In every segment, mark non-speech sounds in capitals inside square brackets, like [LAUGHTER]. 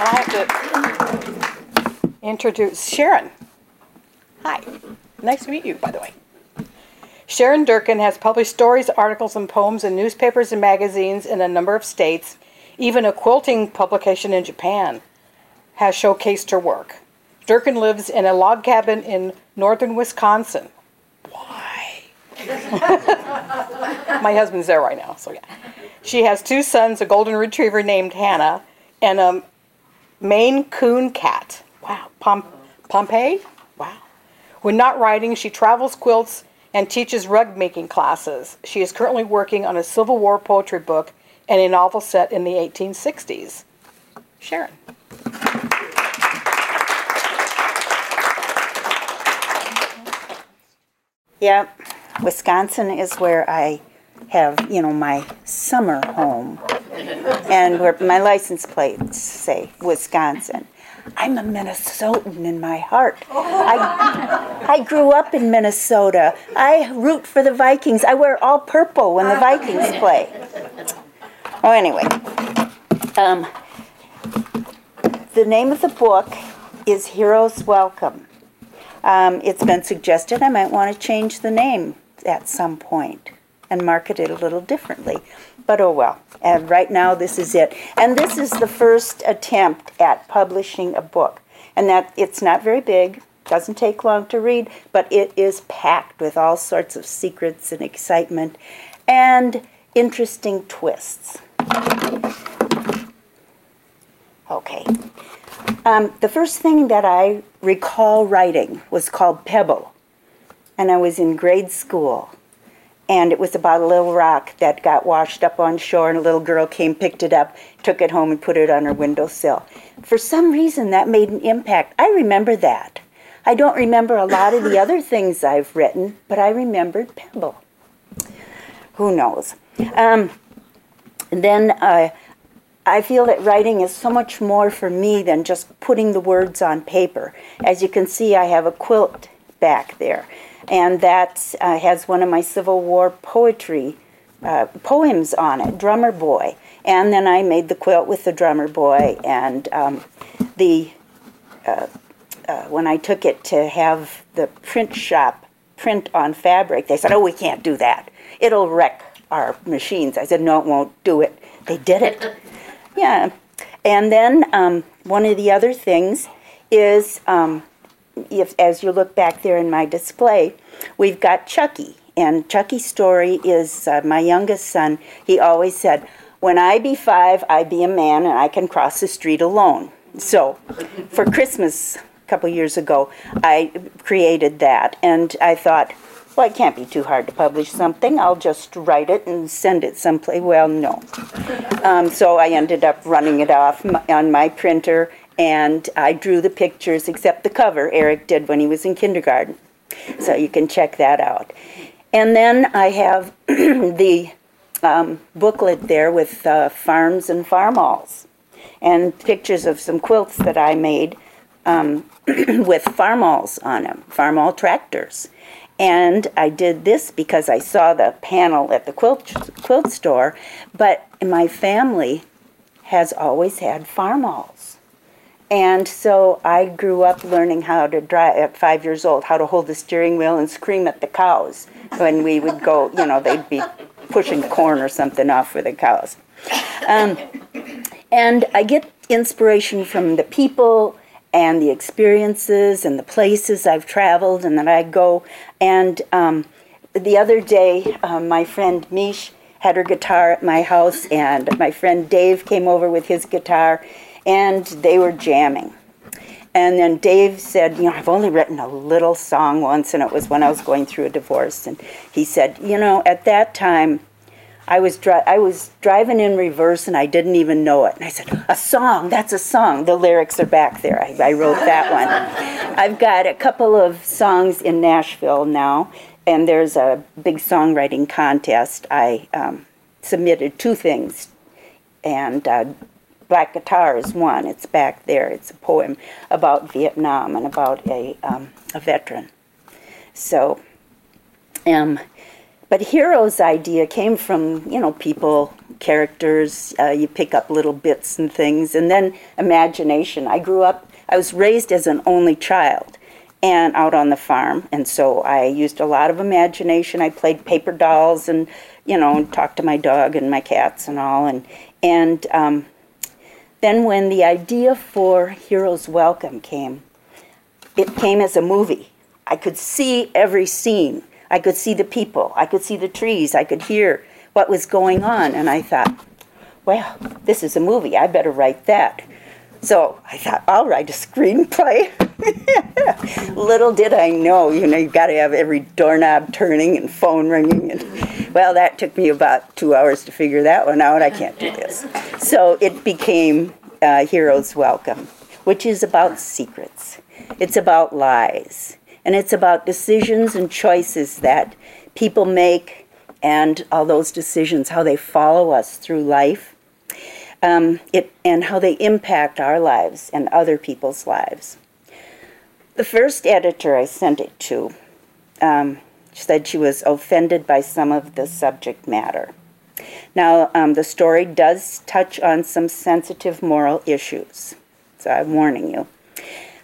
I have to introduce Sharon. Hi. Nice to meet you, by the way. Sharon Durken has published stories, articles, and poems in newspapers and magazines in a number of states. Even a quilting publication in Japan has showcased her work. Durken lives in a log cabin in northern Wisconsin. Why? [LAUGHS] My husband's there right now, so yeah. She has two sons, a golden retriever named Hannah, and a Maine Coon cat. Wow. Pom- Pompeii? Wow. When not writing, she travels, quilts, and teaches rug making classes. She is currently working on a Civil War poetry book and a novel set in the 1860s. Sharon. Yeah, Wisconsin is where I have, you know, my summer home. And where my license plates say Wisconsin. I'm a Minnesotan in my heart. I, I grew up in Minnesota. I root for the Vikings. I wear all purple when the Vikings play. Oh, anyway. Um, the name of the book is Hero's Welcome. Um, it's been suggested I might want to change the name at some point and market it a little differently. But oh well. And right now, this is it. And this is the first attempt at publishing a book. And that it's not very big, doesn't take long to read, but it is packed with all sorts of secrets and excitement and interesting twists. Okay. Um, the first thing that I recall writing was called Pebble, and I was in grade school. And it was about a little rock that got washed up on shore, and a little girl came, picked it up, took it home, and put it on her windowsill. For some reason, that made an impact. I remember that. I don't remember a lot of the [COUGHS] other things I've written, but I remembered Pebble. Who knows? Um, then uh, I feel that writing is so much more for me than just putting the words on paper. As you can see, I have a quilt back there, and that uh, has one of my Civil War poetry uh, poems on it, Drummer Boy. And then I made the quilt with the Drummer Boy, and um, the uh, uh, when I took it to have the print shop print on fabric, they said, "Oh, we can't do that. It'll wreck our machines." I said, "No, it won't do it." They did it. [LAUGHS] Yeah. And then um, one of the other things is, um, if as you look back there in my display, we've got Chucky. And Chucky's story is uh, my youngest son. He always said, When I be five, I be a man and I can cross the street alone. So for Christmas a couple years ago, I created that. And I thought, well, it can't be too hard to publish something. I'll just write it and send it someplace. Well, no. Um, so I ended up running it off on my printer, and I drew the pictures, except the cover Eric did when he was in kindergarten. So you can check that out. And then I have [CLEARS THROAT] the um, booklet there with uh, farms and farmalls, and pictures of some quilts that I made um, [CLEARS THROAT] with farmalls on them, farmall tractors. And I did this because I saw the panel at the quilt, quilt store, but my family has always had farmalls. And so I grew up learning how to drive at five years old, how to hold the steering wheel and scream at the cows when we would go, you know, they'd be pushing corn or something off for the cows. Um, and I get inspiration from the people and the experiences and the places I've traveled and that I go. And um, the other day, um, my friend Mish had her guitar at my house, and my friend Dave came over with his guitar, and they were jamming. And then Dave said, You know, I've only written a little song once, and it was when I was going through a divorce. And he said, You know, at that time, I was dri- I was driving in reverse and I didn't even know it. And I said, "A song? That's a song." The lyrics are back there. I, I wrote that one. [LAUGHS] I've got a couple of songs in Nashville now, and there's a big songwriting contest. I um, submitted two things, and uh, Black Guitar is one. It's back there. It's a poem about Vietnam and about a um, a veteran. So, um, but Hero's idea came from, you know, people characters. Uh, you pick up little bits and things, and then imagination. I grew up. I was raised as an only child, and out on the farm, and so I used a lot of imagination. I played paper dolls, and you know, talked to my dog and my cats and all, and and um, then when the idea for Hero's Welcome came, it came as a movie. I could see every scene. I could see the people. I could see the trees. I could hear what was going on. And I thought, well, this is a movie. I better write that. So I thought, I'll write a screenplay. [LAUGHS] Little did I know, you know, you've got to have every doorknob turning and phone ringing. And well, that took me about two hours to figure that one out. I can't do this. So it became uh, Hero's Welcome, which is about secrets. It's about lies. And it's about decisions and choices that people make and all those decisions, how they follow us through life, um, it, and how they impact our lives and other people's lives. The first editor I sent it to um, said she was offended by some of the subject matter. Now, um, the story does touch on some sensitive moral issues, so I'm warning you.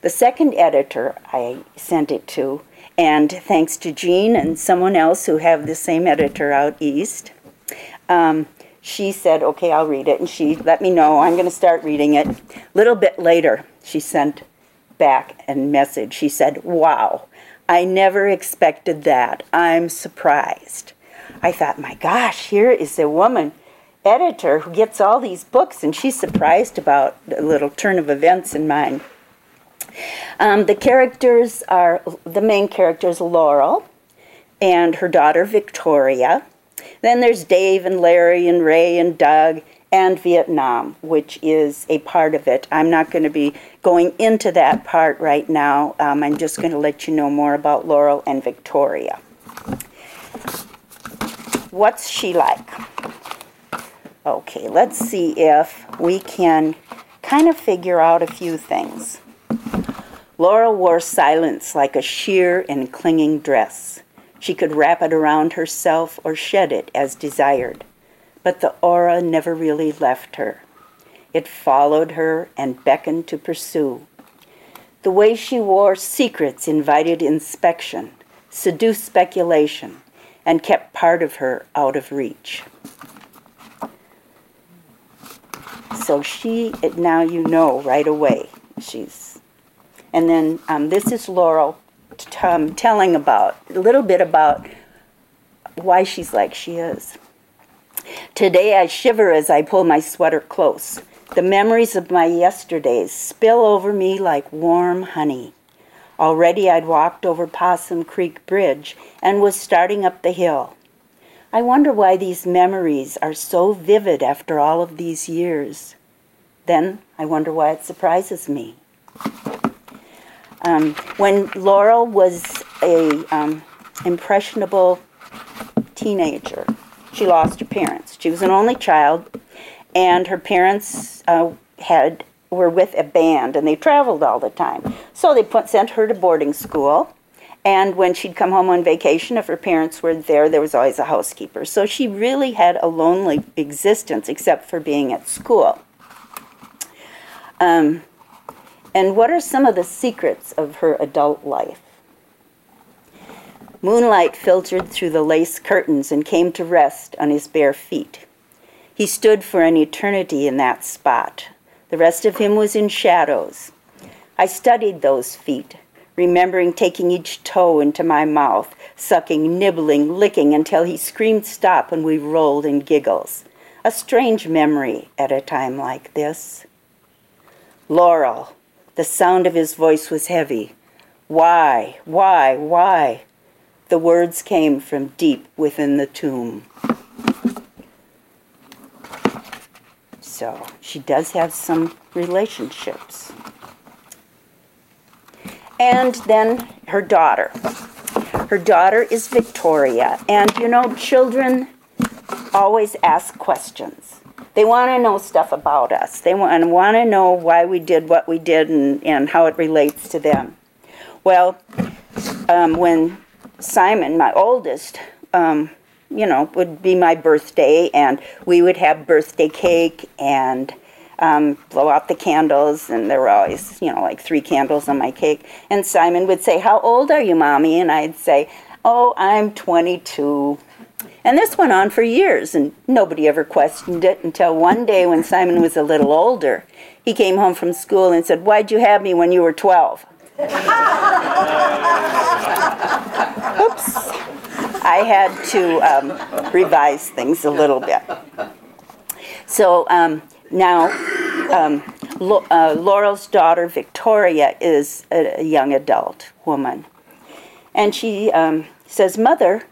The second editor I sent it to, and thanks to Jean and someone else who have the same editor out east, um, she said, okay, I'll read it. And she let me know I'm going to start reading it. A little bit later, she sent back a message. She said, wow, I never expected that. I'm surprised. I thought, my gosh, here is a woman editor who gets all these books, and she's surprised about a little turn of events in mine. Um, the characters are the main character is Laurel and her daughter Victoria. Then there's Dave and Larry and Ray and Doug and Vietnam, which is a part of it. I'm not going to be going into that part right now. Um, I'm just going to let you know more about Laurel and Victoria. What's she like? Okay, let's see if we can kind of figure out a few things. Laurel wore silence like a sheer and clinging dress. She could wrap it around herself or shed it as desired, but the aura never really left her. It followed her and beckoned to pursue. The way she wore secrets invited inspection, seduced speculation, and kept part of her out of reach. So she, now you know right away, she's and then um, this is Laurel um, telling about a little bit about why she's like she is. Today I shiver as I pull my sweater close. The memories of my yesterdays spill over me like warm honey. Already I'd walked over Possum Creek Bridge and was starting up the hill. I wonder why these memories are so vivid after all of these years. Then I wonder why it surprises me. Um, when Laurel was a um, impressionable teenager, she lost her parents. She was an only child, and her parents uh, had were with a band, and they traveled all the time. So they put, sent her to boarding school. And when she'd come home on vacation, if her parents were there, there was always a housekeeper. So she really had a lonely existence, except for being at school. Um, and what are some of the secrets of her adult life? Moonlight filtered through the lace curtains and came to rest on his bare feet. He stood for an eternity in that spot. The rest of him was in shadows. I studied those feet, remembering taking each toe into my mouth, sucking, nibbling, licking until he screamed stop and we rolled in giggles. A strange memory at a time like this. Laurel, the sound of his voice was heavy. Why, why, why? The words came from deep within the tomb. So she does have some relationships. And then her daughter. Her daughter is Victoria. And you know, children always ask questions. They want to know stuff about us. They want, want to know why we did what we did and, and how it relates to them. Well, um, when Simon, my oldest, um, you know, would be my birthday, and we would have birthday cake and um, blow out the candles, and there were always, you know, like three candles on my cake. And Simon would say, How old are you, Mommy? And I'd say, Oh, I'm 22. And this went on for years, and nobody ever questioned it until one day when Simon was a little older. He came home from school and said, Why'd you have me when you were 12? [LAUGHS] Oops. I had to um, revise things a little bit. So um, now, um, Lo- uh, Laurel's daughter, Victoria, is a, a young adult woman. And she um, says, Mother,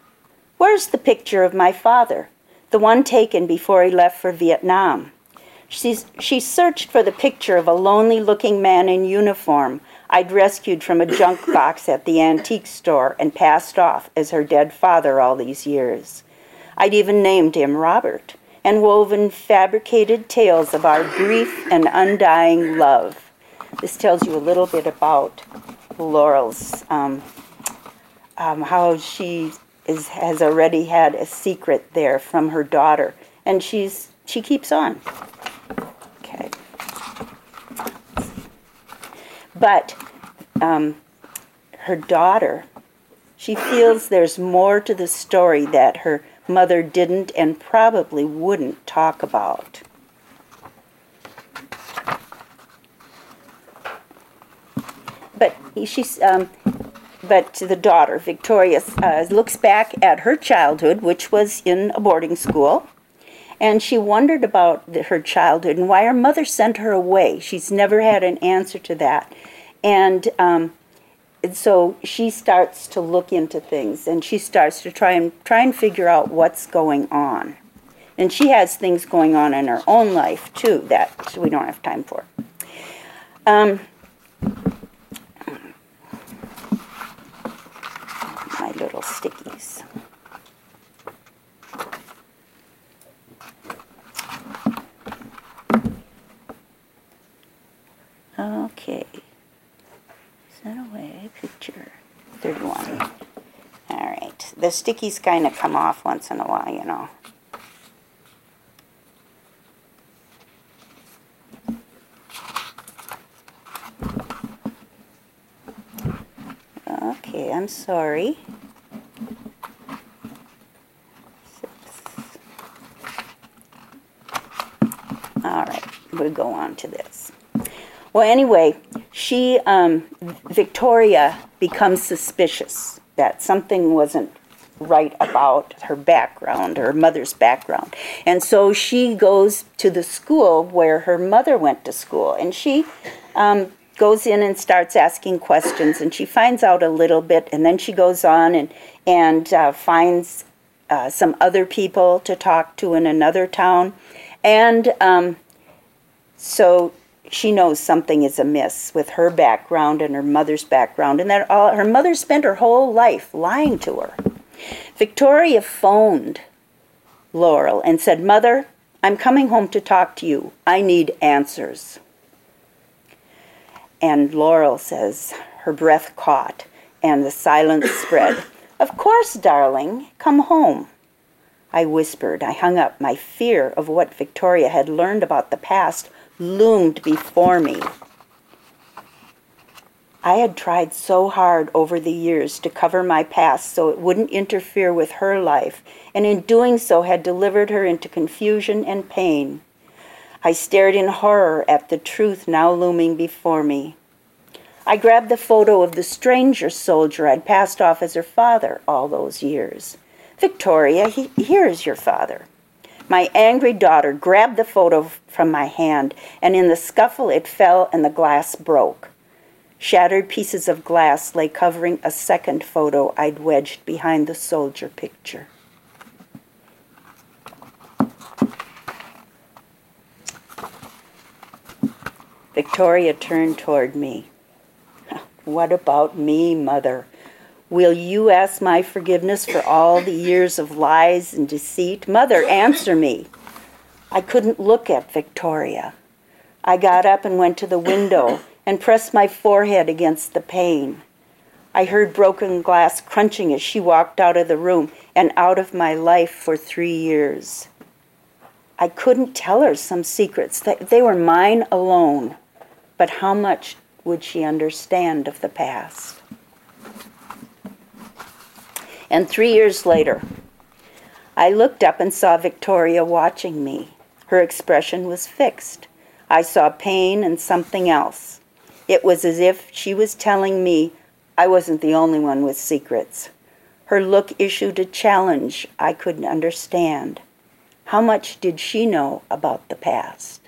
where's the picture of my father? The one taken before he left for Vietnam. She's, she searched for the picture of a lonely looking man in uniform I'd rescued from a junk [COUGHS] box at the antique store and passed off as her dead father all these years. I'd even named him Robert and woven fabricated tales of our brief and undying love. This tells you a little bit about Laurel's, um, um, how she is, has already had a secret there from her daughter, and she's she keeps on. But um, her daughter, she feels there's more to the story that her mother didn't and probably wouldn't talk about. But she's, um, but the daughter, Victoria, uh, looks back at her childhood, which was in a boarding school, and she wondered about the, her childhood and why her mother sent her away. She's never had an answer to that. And, um, and so she starts to look into things and she starts to try and try and figure out what's going on. And she has things going on in her own life too that we don't have time for. Um, my little stickies. Okay. Send away picture 31. All right. The stickies kind of come off once in a while, you know. Okay, I'm sorry. All right, we'll go on to this. Well, anyway, she, um, Victoria, becomes suspicious that something wasn't right about her background, her mother's background. And so she goes to the school where her mother went to school. And she um, goes in and starts asking questions. And she finds out a little bit. And then she goes on and, and uh, finds uh, some other people to talk to in another town. And um, so she knows something is amiss with her background and her mother's background, and that all, her mother spent her whole life lying to her. Victoria phoned Laurel and said, Mother, I'm coming home to talk to you. I need answers. And Laurel says, her breath caught and the silence [COUGHS] spread. Of course, darling, come home. I whispered. I hung up. My fear of what Victoria had learned about the past loomed before me. I had tried so hard over the years to cover my past so it wouldn't interfere with her life, and in doing so had delivered her into confusion and pain. I stared in horror at the truth now looming before me. I grabbed the photo of the stranger soldier I'd passed off as her father all those years. Victoria, he, here is your father. My angry daughter grabbed the photo from my hand, and in the scuffle it fell and the glass broke. Shattered pieces of glass lay covering a second photo I'd wedged behind the soldier picture. Victoria turned toward me. [LAUGHS] What about me, Mother? Will you ask my forgiveness for all the years of lies and deceit? Mother, answer me. I couldn't look at Victoria. I got up and went to the window and pressed my forehead against the pane. I heard broken glass crunching as she walked out of the room and out of my life for three years. I couldn't tell her some secrets. They, were mine alone. But how much would she understand of the past? And three years later, I looked up and saw Victoria watching me. Her expression was fixed. I saw pain and something else. It was as if she was telling me I wasn't the only one with secrets. Her look issued a challenge I couldn't understand. How much did she know about the past?